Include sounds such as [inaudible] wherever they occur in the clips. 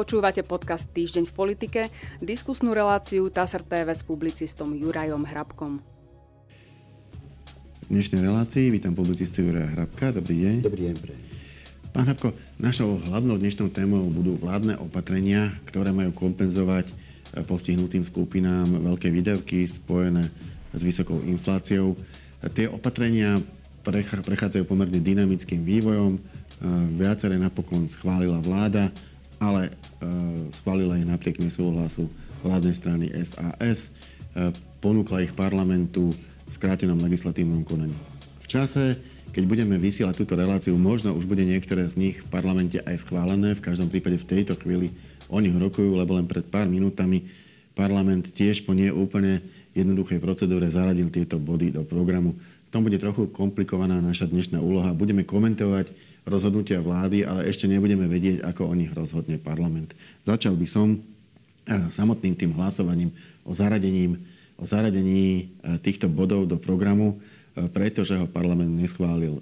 Počúvate podcast Týždeň v politike, diskusnú reláciu TASR TV s publicistom Jurajom Hrabkom. V dnešnej relácii vítam publicistu Juraja Hrabka. Dobrý deň. Dobrý deň, pre. Pán Hrabko, našou hlavnou dnešnou témou budú vládne opatrenia, ktoré majú kompenzovať eh, postihnutým skupinám veľké výdavky spojené s vysokou infláciou. Tie opatrenia prechádzajú pomerne dynamickým vývojom. Eh, viaceré napokon schválila vláda ale e, schválila ich napriek nesúhlasu vládnej strany SAS, e, ponúkla ich parlamentu v skrátenom legislatívnom konaní. V čase, keď budeme vysielať túto reláciu, možno už bude niektoré z nich v parlamente aj schválené. V každom prípade v tejto chvíli o nich rokujú, lebo len pred pár minútami parlament tiež po nie úplne jednoduchej procedúre zaradil tieto body do programu. V tom bude trochu komplikovaná naša dnešná úloha. Budeme komentovať rozhodnutia vlády, ale ešte nebudeme vedieť, ako o nich rozhodne parlament. Začal by som eh, samotným tým hlasovaním o, zaradením, o zaradení eh, týchto bodov do programu, eh, pretože ho parlament neschválil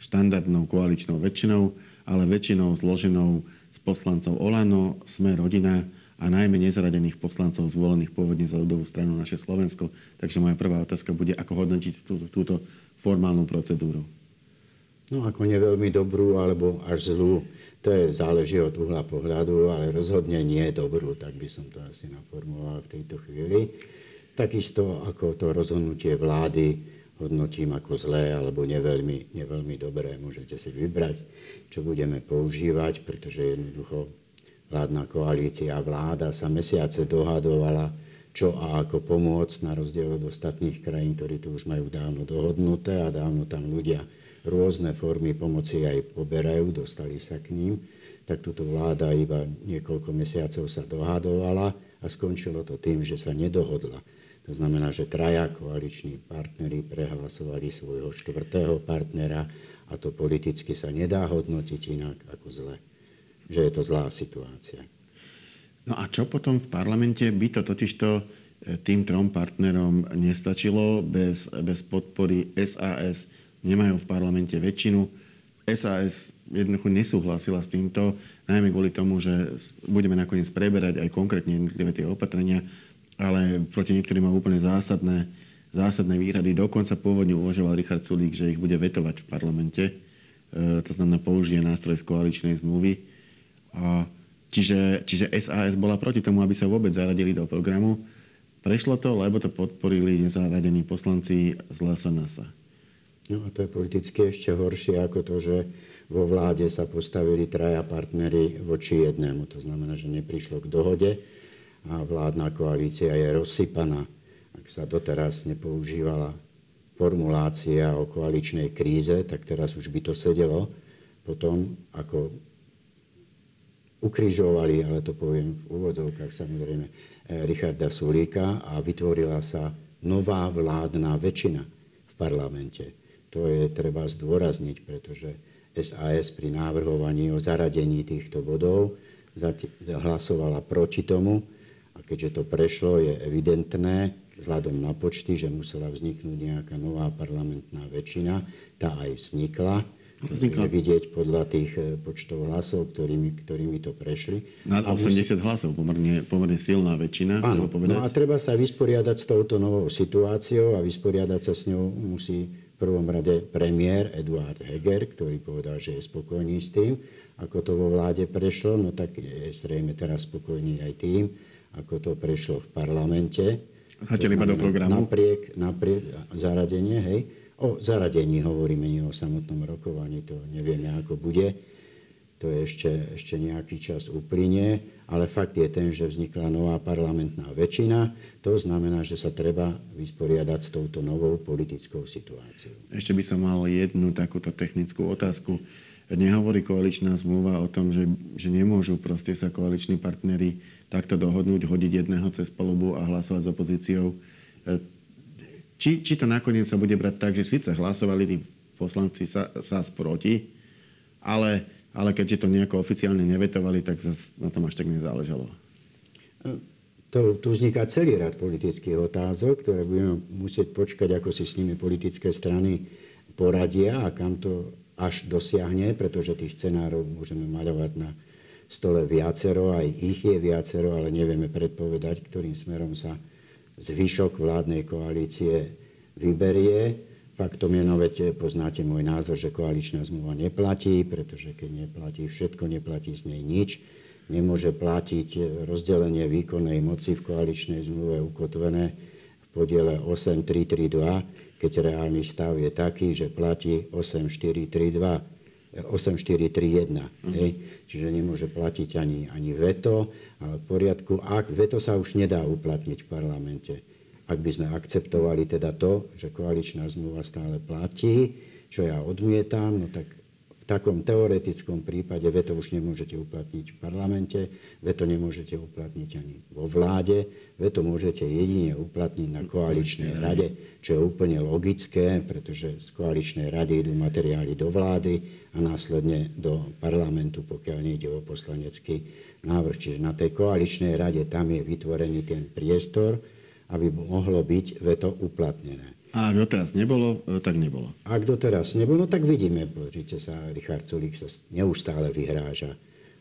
štandardnou koaličnou väčšinou, ale väčšinou zloženou z poslancov Olano, Sme rodina a najmä nezaradených poslancov zvolených pôvodne za ľudovú stranu naše Slovensko. Takže moja prvá otázka bude, ako hodnotiť túto, túto formálnu procedúru. No ako neveľmi dobrú alebo až zlú, to je, záleží od uhla pohľadu, ale rozhodne nie dobrú, tak by som to asi naformuloval v tejto chvíli. Takisto ako to rozhodnutie vlády hodnotím ako zlé alebo neveľmi, neveľmi dobré. Môžete si vybrať, čo budeme používať, pretože jednoducho vládna koalícia a vláda sa mesiace dohadovala, čo a ako pomôcť, na rozdiel od ostatných krajín, ktorí to už majú dávno dohodnuté a dávno tam ľudia rôzne formy pomoci aj poberajú, dostali sa k ním, tak túto vláda iba niekoľko mesiacov sa dohadovala a skončilo to tým, že sa nedohodla. To znamená, že traja koaliční partnery prehlasovali svojho štvrtého partnera a to politicky sa nedá hodnotiť inak ako zle. Že je to zlá situácia. No a čo potom v parlamente by to totižto e, tým trom partnerom nestačilo bez, bez podpory SAS, nemajú v parlamente väčšinu. SAS jednoducho nesúhlasila s týmto, najmä kvôli tomu, že budeme nakoniec preberať aj konkrétne jednotlivé tie opatrenia, ale proti niektorým má úplne zásadné, zásadné výhrady. Dokonca pôvodne uvažoval Richard Sulík, že ich bude vetovať v parlamente. E, to znamená, použije nástroj z koaličnej zmluvy. A čiže, čiže SAS bola proti tomu, aby sa vôbec zaradili do programu. Prešlo to, lebo to podporili nezaradení poslanci z LSNS. No a to je politicky ešte horšie ako to, že vo vláde sa postavili traja partnery voči jednému. To znamená, že neprišlo k dohode a vládna koalícia je rozsypaná. Ak sa doteraz nepoužívala formulácia o koaličnej kríze, tak teraz už by to sedelo potom, ako ukrižovali, ale to poviem v úvodzovkách samozrejme, eh, Richarda Sulíka a vytvorila sa nová vládna väčšina v parlamente. To je treba zdôrazniť, pretože SAS pri návrhovaní o zaradení týchto bodov hlasovala proti tomu a keďže to prešlo, je evidentné vzhľadom na počty, že musela vzniknúť nejaká nová parlamentná väčšina. Tá aj vznikla. Vznikla. Vidieť podľa tých eh, počtov hlasov, ktorými, ktorými to prešli. Na 80 musí... hlasov, pomerne, pomerne silná väčšina. Áno, no a treba sa vysporiadať s touto novou situáciou a vysporiadať sa s ňou musí prvom rade premiér Eduard Heger, ktorý povedal, že je spokojný s tým, ako to vo vláde prešlo, no tak je zrejme teraz spokojný aj tým, ako to prešlo v parlamente. Zatiaľ iba do programu? Napriek, napriek zaradenie, hej. O zaradení hovoríme, nie o samotnom rokovaní, to nevieme, ako bude to je ešte, ešte nejaký čas uplynie, ale fakt je ten, že vznikla nová parlamentná väčšina. To znamená, že sa treba vysporiadať s touto novou politickou situáciou. Ešte by som mal jednu takúto technickú otázku. Nehovorí koaličná zmluva o tom, že, že nemôžu proste sa koaliční partnery takto dohodnúť, hodiť jedného cez palubu a hlasovať s opozíciou. E, či, či to nakoniec sa bude brať tak, že síce hlasovali tí poslanci sa, sa sproti, ale ale keďže to nejako oficiálne nevetovali, tak na tom až tak nezáležalo. To, tu vzniká celý rad politických otázok, ktoré budeme musieť počkať, ako si s nimi politické strany poradia a kam to až dosiahne, pretože tých scenárov môžeme maľovať na stole viacero, aj ich je viacero, ale nevieme predpovedať, ktorým smerom sa zvyšok vládnej koalície vyberie. Faktom je, no veď poznáte môj názor, že koaličná zmluva neplatí, pretože keď neplatí všetko, neplatí z nej nič. Nemôže platiť rozdelenie výkonnej moci v koaličnej zmluve ukotvené v podiele 8332, keď reálny stav je taký, že platí 8432 8431. Uh-huh. Hej? Čiže nemôže platiť ani, ani veto, ale v poriadku. Ak veto sa už nedá uplatniť v parlamente, ak by sme akceptovali teda to, že koaličná zmluva stále platí, čo ja odmietam, no tak takom teoretickom prípade veto už nemôžete uplatniť v parlamente, veto nemôžete uplatniť ani vo vláde, veto môžete jedine uplatniť na koaličnej rade, čo je úplne logické, pretože z koaličnej rady idú materiály do vlády a následne do parlamentu, pokiaľ nejde o poslanecký návrh. Čiže na tej koaličnej rade tam je vytvorený ten priestor, aby mohlo byť veto uplatnené. A ak doteraz nebolo, e, tak nebolo. Ak doteraz nebolo, tak vidíme, pozrite sa, Richard Sulík sa neustále vyhráža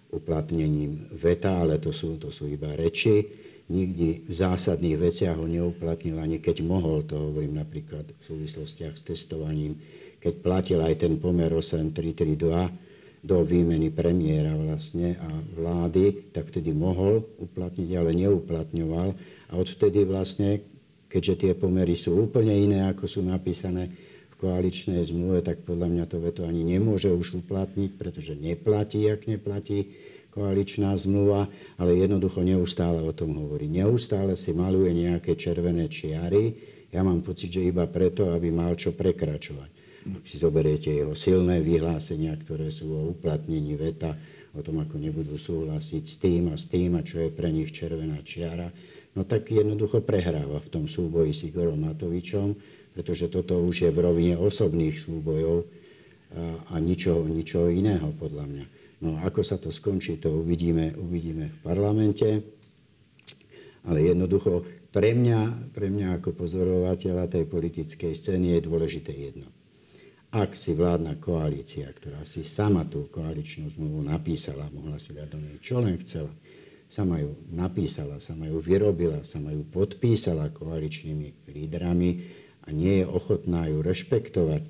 uplatnením veta, ale to sú, to sú iba reči. Nikdy v zásadných veciach ho neuplatnil, ani keď mohol, to hovorím napríklad v súvislostiach s testovaním, keď platil aj ten pomer 8332 do výmeny premiéra vlastne a vlády, tak vtedy mohol uplatniť, ale neuplatňoval. A odvtedy vlastne keďže tie pomery sú úplne iné, ako sú napísané v koaličnej zmluve, tak podľa mňa to veto ani nemôže už uplatniť, pretože neplatí, ak neplatí koaličná zmluva, ale jednoducho neustále o tom hovorí. Neustále si maluje nejaké červené čiary. Ja mám pocit, že iba preto, aby mal čo prekračovať. Ak si zoberiete jeho silné vyhlásenia, ktoré sú o uplatnení veta, o tom, ako nebudú súhlasiť s tým a s tým, a čo je pre nich červená čiara, no tak jednoducho prehráva v tom súboji s Igorom Matovičom, pretože toto už je v rovine osobných súbojov a, a ničoho, ničoho iného podľa mňa. No ako sa to skončí, to uvidíme, uvidíme v parlamente. Ale jednoducho pre mňa, pre mňa ako pozorovateľa tej politickej scény je dôležité jedno. Ak si vládna koalícia, ktorá si sama tú koaličnú zmluvu napísala, mohla si dať do nej čo len chcela, sama ju napísala, sama ju vyrobila, sama ju podpísala koaličnými lídrami a nie je ochotná ju rešpektovať,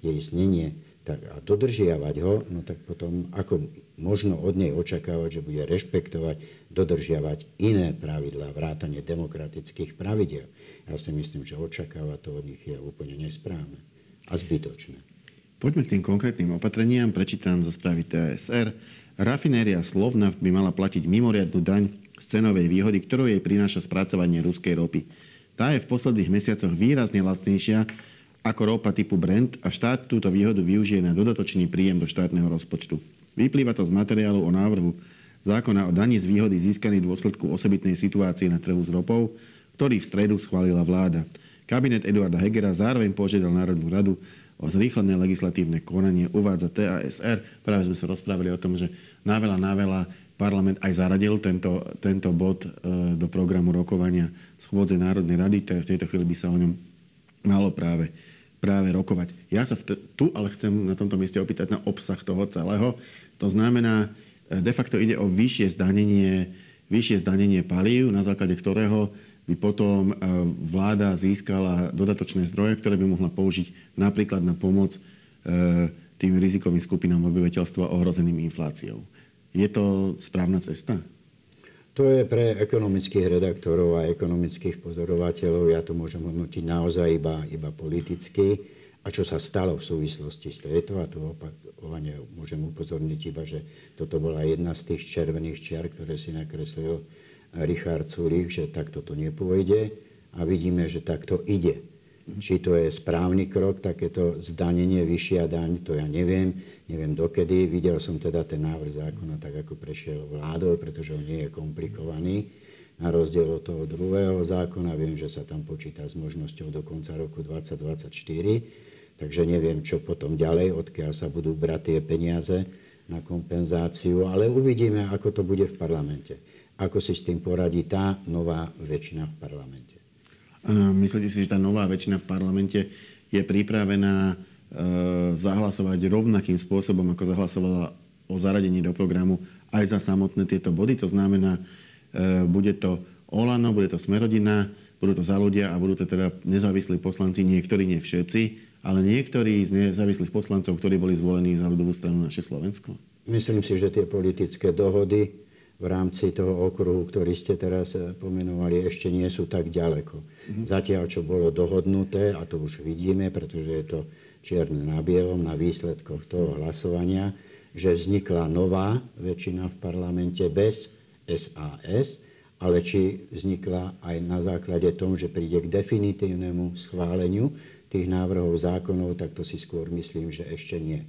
jej znenie, tak a dodržiavať ho, no tak potom ako možno od nej očakávať, že bude rešpektovať, dodržiavať iné pravidlá, vrátanie demokratických pravidel. Ja si myslím, že očakávať to od nich je úplne nesprávne a zbytočné. Poďme k tým konkrétnym opatreniam. Prečítam zo správy TSR. Rafinéria Slovnaft by mala platiť mimoriadnu daň z cenovej výhody, ktorú jej prináša spracovanie ruskej ropy. Tá je v posledných mesiacoch výrazne lacnejšia ako ropa typu Brent a štát túto výhodu využije na dodatočný príjem do štátneho rozpočtu. Vyplýva to z materiálu o návrhu zákona o daní z výhody získaný v dôsledku osobitnej situácie na trhu s ropou, ktorý v stredu schválila vláda. Kabinet Eduarda Hegera zároveň požiadal Národnú radu o zrýchlené legislatívne konanie uvádza TASR. Práve sme sa rozprávali o tom, že náveľa, náveľa parlament aj zaradil tento, tento bod e, do programu rokovania schôdze Národnej rady. V tejto chvíli by sa o ňom malo práve, práve rokovať. Ja sa tu ale chcem na tomto mieste opýtať na obsah toho celého. To znamená, e, de facto ide o vyššie zdanenie, vyššie zdanenie palív, na základe ktorého by potom e, vláda získala dodatočné zdroje, ktoré by mohla použiť napríklad na pomoc e, tým rizikovým skupinám obyvateľstva ohrozeným infláciou. Je to správna cesta? To je pre ekonomických redaktorov a ekonomických pozorovateľov, ja to môžem hodnotiť naozaj iba, iba politicky. A čo sa stalo v súvislosti s tejto, a to opakovane môžem upozorniť iba, že toto bola jedna z tých červených čiar, ktoré si nakreslil Richard Sulík, že takto to nepôjde a vidíme, že takto ide. Či to je správny krok, takéto zdanenie, vyššia daň, to ja neviem. Neviem dokedy. Videl som teda ten návrh zákona tak, ako prešiel vládou, pretože on nie je komplikovaný. Na rozdiel od toho druhého zákona viem, že sa tam počíta s možnosťou do konca roku 2024. Takže neviem, čo potom ďalej, odkiaľ sa budú brať tie peniaze na kompenzáciu, ale uvidíme, ako to bude v parlamente ako si s tým poradí tá nová väčšina v parlamente. Myslíte si, že tá nová väčšina v parlamente je pripravená e, zahlasovať rovnakým spôsobom, ako zahlasovala o zaradení do programu aj za samotné tieto body. To znamená, bude to Olano, bude to Smerodina, budú to za ľudia a budú to teda nezávislí poslanci, niektorí, nie všetci, ale niektorí z nezávislých poslancov, ktorí boli zvolení za ľudovú stranu naše Slovensko. Myslím si, že tie politické dohody v rámci toho okruhu, ktorý ste teraz eh, pomenovali, ešte nie sú tak ďaleko. Mm-hmm. Zatiaľ, čo bolo dohodnuté, a to už vidíme, pretože je to čierne na bielom, na výsledkoch toho hlasovania, že vznikla nová väčšina v parlamente bez SAS, ale či vznikla aj na základe tom, že príde k definitívnemu schváleniu tých návrhov zákonov, tak to si skôr myslím, že ešte nie.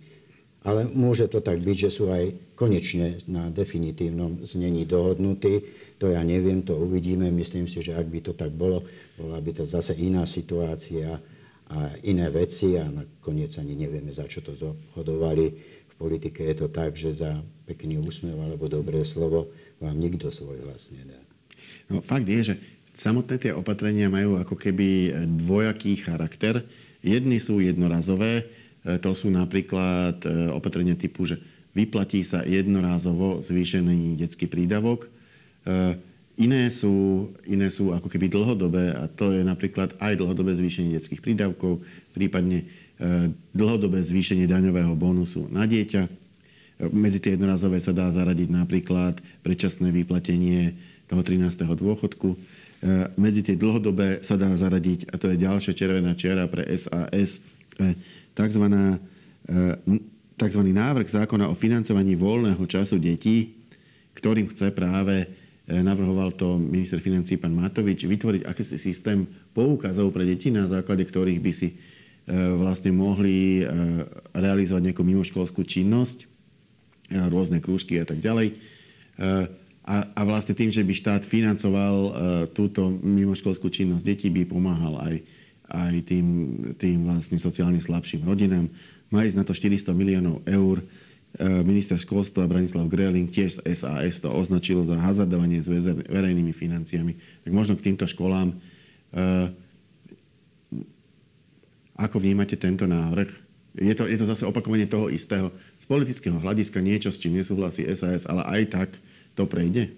Ale môže to tak byť, že sú aj konečne na definitívnom znení dohodnutí. To ja neviem, to uvidíme. Myslím si, že ak by to tak bolo, bola by to zase iná situácia a iné veci a nakoniec ani nevieme, za čo to zobchodovali. V politike je to tak, že za pekný úsmev alebo dobré slovo vám nikto svoj hlas nedá. No, fakt je, že samotné tie opatrenia majú ako keby dvojaký charakter. Jedny sú jednorazové, to sú napríklad e, opatrenia typu, že vyplatí sa jednorázovo zvýšený detský prídavok. E, iné sú, iné sú ako keby dlhodobé a to je napríklad aj dlhodobé zvýšenie detských prídavkov, prípadne dlhodobé zvýšenie daňového bonusu na dieťa. Medzi tie jednorazové sa dá zaradiť napríklad predčasné vyplatenie toho 13. dôchodku. Medzi tie dlhodobé sa dá zaradiť, a to je ďalšia červená čiara pre SAS, tzv. tzv. návrh zákona o financovaní voľného času detí, ktorým chce práve, e, navrhoval to minister financí pán Matovič, vytvoriť akýsi systém poukazov pre deti, na základe ktorých by si e, vlastne mohli e, realizovať nejakú mimoškolskú činnosť, rôzne krúžky a tak ďalej. A, a vlastne tým, že by štát financoval túto mimoškolskú činnosť detí, by pomáhal aj aj tým, tým vlastne sociálne slabším rodinám. Má ísť na to 400 miliónov eur. E, minister školstva Branislav Greling tiež z SAS to označil za hazardovanie s verejnými financiami. Tak možno k týmto školám. E, ako vnímate tento návrh? Je to, je to zase opakovanie toho istého. Z politického hľadiska niečo, s čím nesúhlasí SAS, ale aj tak to prejde?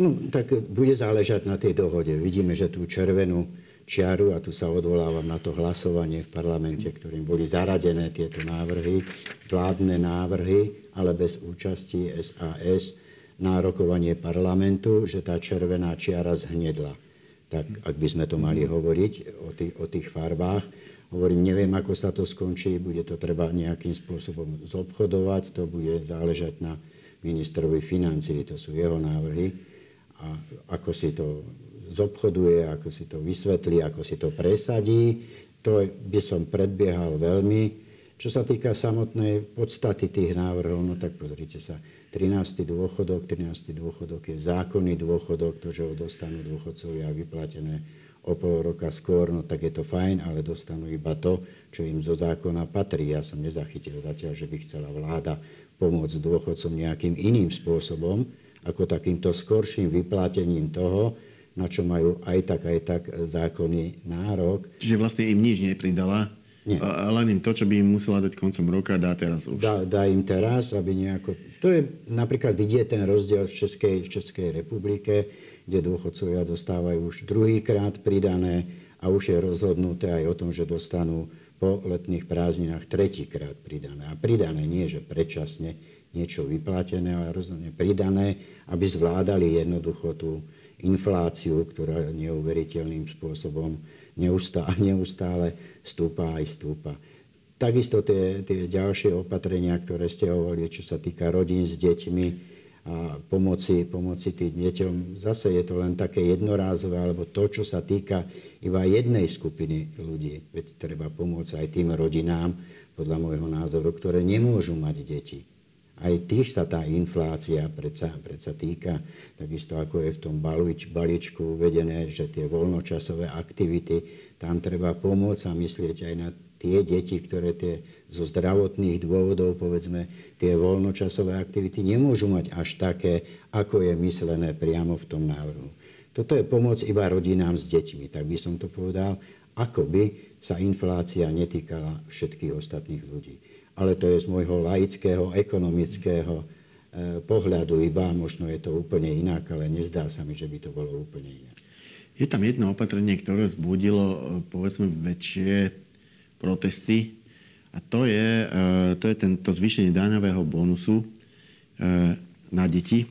No, tak bude záležať na tej dohode. Vidíme, že tú červenú čiaru, a tu sa odvolávam na to hlasovanie v parlamente, ktorým boli zaradené tieto návrhy, vládne návrhy, ale bez účasti SAS, nárokovanie parlamentu, že tá červená čiara zhnedla. Tak ak by sme to mali hovoriť o tých, o tých farbách, hovorím, neviem, ako sa to skončí, bude to treba nejakým spôsobom zobchodovať, to bude záležať na ministrovi financií, to sú jeho návrhy a ako si to zobchoduje, ako si to vysvetlí, ako si to presadí. To by som predbiehal veľmi. Čo sa týka samotnej podstaty tých návrhov, no tak pozrite sa, 13. dôchodok, 13. dôchodok je zákonný dôchodok, to, že ho dostanú dôchodcovia vyplatené o pol roka skôr, no tak je to fajn, ale dostanú iba to, čo im zo zákona patrí. Ja som nezachytil zatiaľ, že by chcela vláda pomôcť dôchodcom nejakým iným spôsobom, ako takýmto skorším vyplatením toho, na čo majú aj tak, aj tak zákonný nárok. Čiže vlastne im nič nepridala, nie. Len im to, čo by im musela dať koncom roka, dá teraz už. Dá, dá im teraz, aby nejako... To je napríklad vidieť ten rozdiel v Českej, v Českej republike, kde dôchodcovia dostávajú už druhýkrát pridané a už je rozhodnuté aj o tom, že dostanú po letných prázdninách tretíkrát pridané. A pridané nie, že predčasne niečo vyplatené, ale rozhodne pridané, aby zvládali jednoducho tú, infláciu, ktorá neuveriteľným spôsobom neustále, [laughs] neustále stúpa aj stúpa. Takisto tie, tie ďalšie opatrenia, ktoré ste hovorili, čo sa týka rodín s deťmi a pomoci, pomoci tým deťom, zase je to len také jednorázové, alebo to, čo sa týka iba jednej skupiny ľudí. Veď treba pomôcť aj tým rodinám, podľa môjho názoru, ktoré nemôžu mať deti aj tých sa tá inflácia predsa, predsa týka, takisto ako je v tom balíč, balíčku uvedené, že tie voľnočasové aktivity, tam treba pomôcť a myslieť aj na tie deti, ktoré tie zo zdravotných dôvodov, povedzme, tie voľnočasové aktivity nemôžu mať až také, ako je myslené priamo v tom návrhu. Toto je pomoc iba rodinám s deťmi, tak by som to povedal, ako by sa inflácia netýkala všetkých ostatných ľudí ale to je z môjho laického, ekonomického pohľadu iba, možno je to úplne inak, ale nezdá sa mi, že by to bolo úplne inak. Je tam jedno opatrenie, ktoré zbudilo, povedzme, väčšie protesty a to je, to je tento zvýšenie daňového bonusu na deti.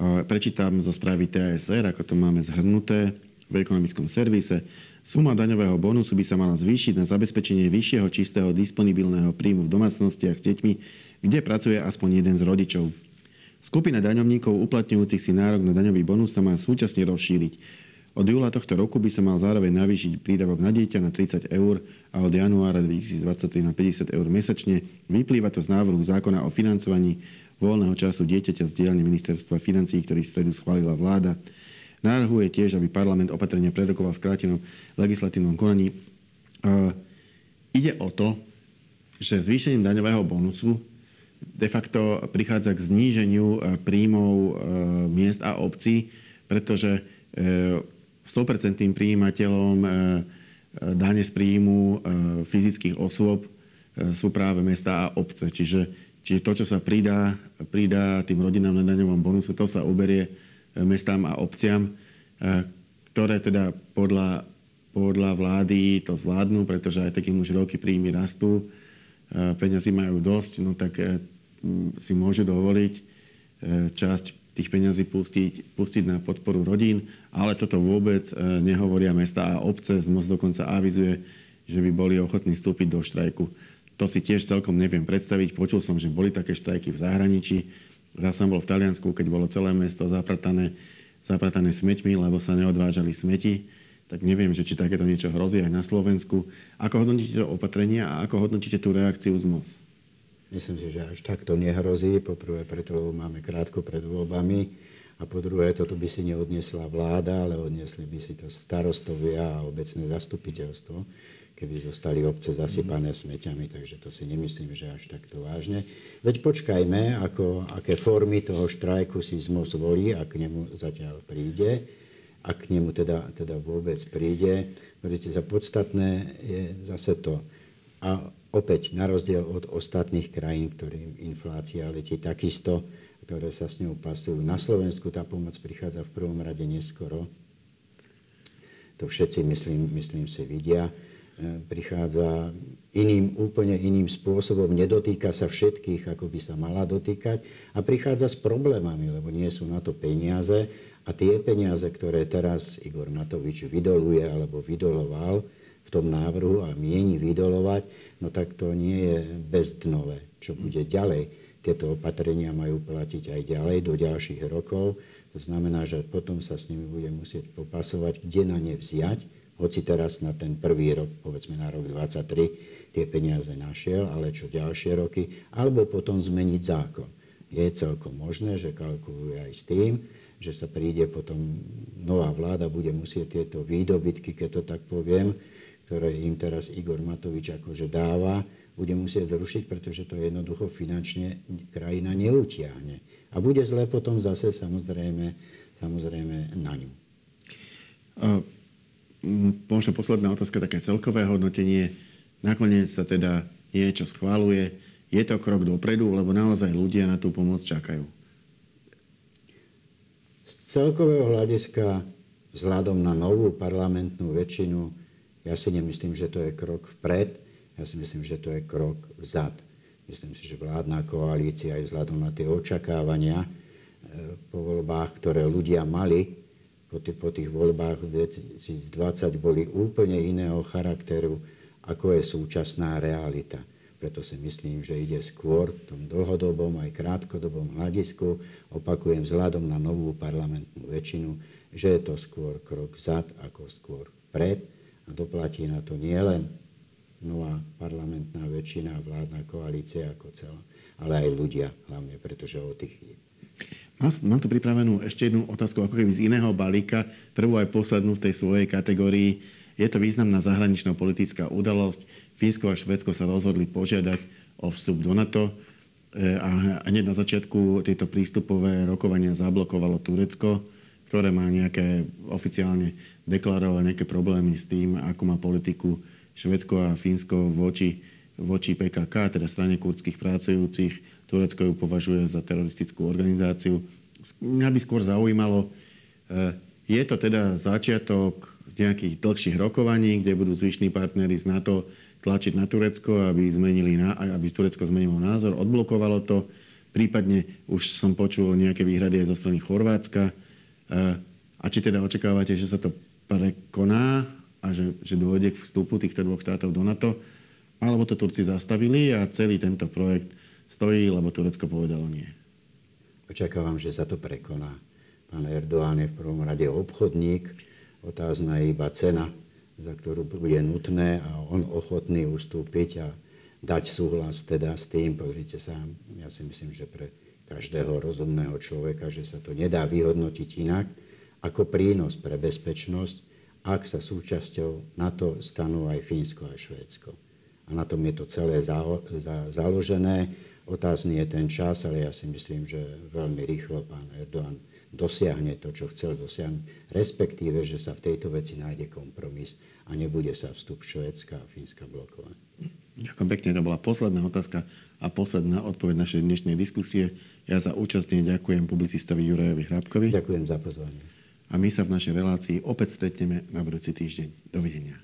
Prečítam zo správy TSR, ako to máme zhrnuté v ekonomickom servise. Suma daňového bonusu by sa mala zvýšiť na zabezpečenie vyššieho čistého disponibilného príjmu v domácnostiach s deťmi, kde pracuje aspoň jeden z rodičov. Skupina daňovníkov uplatňujúcich si nárok na daňový bonus sa má súčasne rozšíriť. Od júla tohto roku by sa mal zároveň navýšiť prídavok na dieťa na 30 eur a od januára 2023 na 50 eur mesačne. Vyplýva to z návrhu zákona o financovaní voľného času dieťaťa z dielne ministerstva financí, ktorý v stredu schválila vláda. Navrhuje tiež, aby parlament opatrenia prerokoval v skrátenom legislatívnom konaní. Ide o to, že zvýšením daňového bonusu de facto prichádza k zníženiu e, príjmov e, miest a obcí, pretože 100% e, príjimateľom dane z príjmu fyzických osôb sú práve mesta a obce. Čiže, čiže to, čo sa pridá, pridá tým rodinám na daňovom bonuse, to sa uberie mestám a obciam, ktoré teda podľa, podľa vlády to zvládnu, pretože aj takým už roky príjmy rastú, peňazí majú dosť, no tak e, si môžu dovoliť e, časť tých peňazí pustiť, pustiť na podporu rodín, ale toto vôbec e, nehovoria mesta a obce. ZMOS dokonca avizuje, že by boli ochotní vstúpiť do štrajku. To si tiež celkom neviem predstaviť. Počul som, že boli také štrajky v zahraničí. Raz som bol v Taliansku, keď bolo celé mesto zapratané, zapratané smeťmi, lebo sa neodvážali smeti. Tak neviem, že či takéto niečo hrozí aj na Slovensku. Ako hodnotíte to opatrenia a ako hodnotíte tú reakciu z MOS? Myslím si, že až takto nehrozí. Poprvé preto, lebo máme krátko pred voľbami. A po druhé, toto by si neodniesla vláda, ale odniesli by si to starostovia a obecné zastupiteľstvo keby zostali obce zasypané smeťami, takže to si nemyslím, že až takto vážne. Veď počkajme, ako, aké formy toho štrajku si ZMO zvolí, ak k nemu zatiaľ príde, ak k nemu teda, teda vôbec príde. Viete, za podstatné je zase to. A opäť, na rozdiel od ostatných krajín, ktorým inflácia letí takisto, ktoré sa s ňou pasujú. Na Slovensku tá pomoc prichádza v prvom rade neskoro. To všetci, myslím, myslím si, vidia. E, prichádza iným, úplne iným spôsobom, nedotýka sa všetkých, ako by sa mala dotýkať a prichádza s problémami, lebo nie sú na to peniaze a tie peniaze, ktoré teraz Igor Matovič vydoluje alebo vydoloval v tom návrhu a mieni vydolovať, no tak to nie je bezdnové, čo bude ďalej. Tieto opatrenia majú platiť aj ďalej do ďalších rokov. To znamená, že potom sa s nimi bude musieť popasovať, kde na ne vziať, hoci teraz na ten prvý rok, povedzme na rok 2023, tie peniaze našiel, ale čo ďalšie roky, alebo potom zmeniť zákon. Je celkom možné, že kalkuluje aj s tým, že sa príde potom, nová vláda bude musieť tieto výdobytky, keď to tak poviem, ktoré im teraz Igor Matovič akože dáva, bude musieť zrušiť, pretože to jednoducho finančne krajina neutiahne. A bude zle potom zase samozrejme, samozrejme na ňu. Uh možno posledná otázka, také celkové hodnotenie. Nakoniec sa teda niečo schváluje. Je to krok dopredu, lebo naozaj ľudia na tú pomoc čakajú? Z celkového hľadiska, vzhľadom na novú parlamentnú väčšinu, ja si nemyslím, že to je krok vpred, ja si myslím, že to je krok vzad. Myslím si, že vládna koalícia aj vzhľadom na tie očakávania e, po voľbách, ktoré ľudia mali, po, tých, po tých voľbách v 2020 boli úplne iného charakteru, ako je súčasná realita. Preto si myslím, že ide skôr v tom dlhodobom aj krátkodobom hľadisku, opakujem vzhľadom na novú parlamentnú väčšinu, že je to skôr krok vzad ako skôr pred a doplatí na to nielen nová parlamentná väčšina, vládna koalícia ako celá, ale aj ľudia hlavne, pretože o tých je. Mám tu pripravenú ešte jednu otázku, ako keby z iného balíka, prvú aj poslednú v tej svojej kategórii. Je to významná zahraničná politická udalosť. Fínsko a Švedsko sa rozhodli požiadať o vstup do NATO e, a hneď na začiatku tieto prístupové rokovania zablokovalo Turecko, ktoré má nejaké oficiálne deklarovať nejaké problémy s tým, ako má politiku Švedsko a Fínsko voči, voči PKK, teda strane kurdských pracujúcich Turecko ju považuje za teroristickú organizáciu. Mňa by skôr zaujímalo, je to teda začiatok nejakých dlhších rokovaní, kde budú zvyšní partnery z NATO tlačiť na Turecko, aby, zmenili, aby Turecko zmenilo názor, odblokovalo to. Prípadne už som počul nejaké výhrady aj zo strany Chorvátska. A či teda očakávate, že sa to prekoná a že, že dôjde k vstupu týchto dvoch štátov do NATO, alebo to Turci zastavili a celý tento projekt stojí, lebo Turecko povedalo nie. Očakávam, že sa to prekoná. Pán Erdoğan je v prvom rade obchodník, otázna je iba cena, za ktorú bude nutné a on ochotný ustúpiť a dať súhlas teda s tým. Pozrite sa, ja si myslím, že pre každého rozumného človeka, že sa to nedá vyhodnotiť inak ako prínos pre bezpečnosť, ak sa súčasťou NATO stanú aj Fínsko a Švédsko. A na tom je to celé založené. Otázny je ten čas, ale ja si myslím, že veľmi rýchlo pán Erdoğan dosiahne to, čo chcel dosiahnuť, respektíve, že sa v tejto veci nájde kompromis a nebude sa vstup Švédska a Fínska blokovať. Ďakujem pekne, to bola posledná otázka a posledná odpoveď našej dnešnej diskusie. Ja za účastne ďakujem publicistovi Jurajovi Hrábkovi. Ďakujem za pozvanie. A my sa v našej relácii opäť stretneme na budúci týždeň. Dovidenia.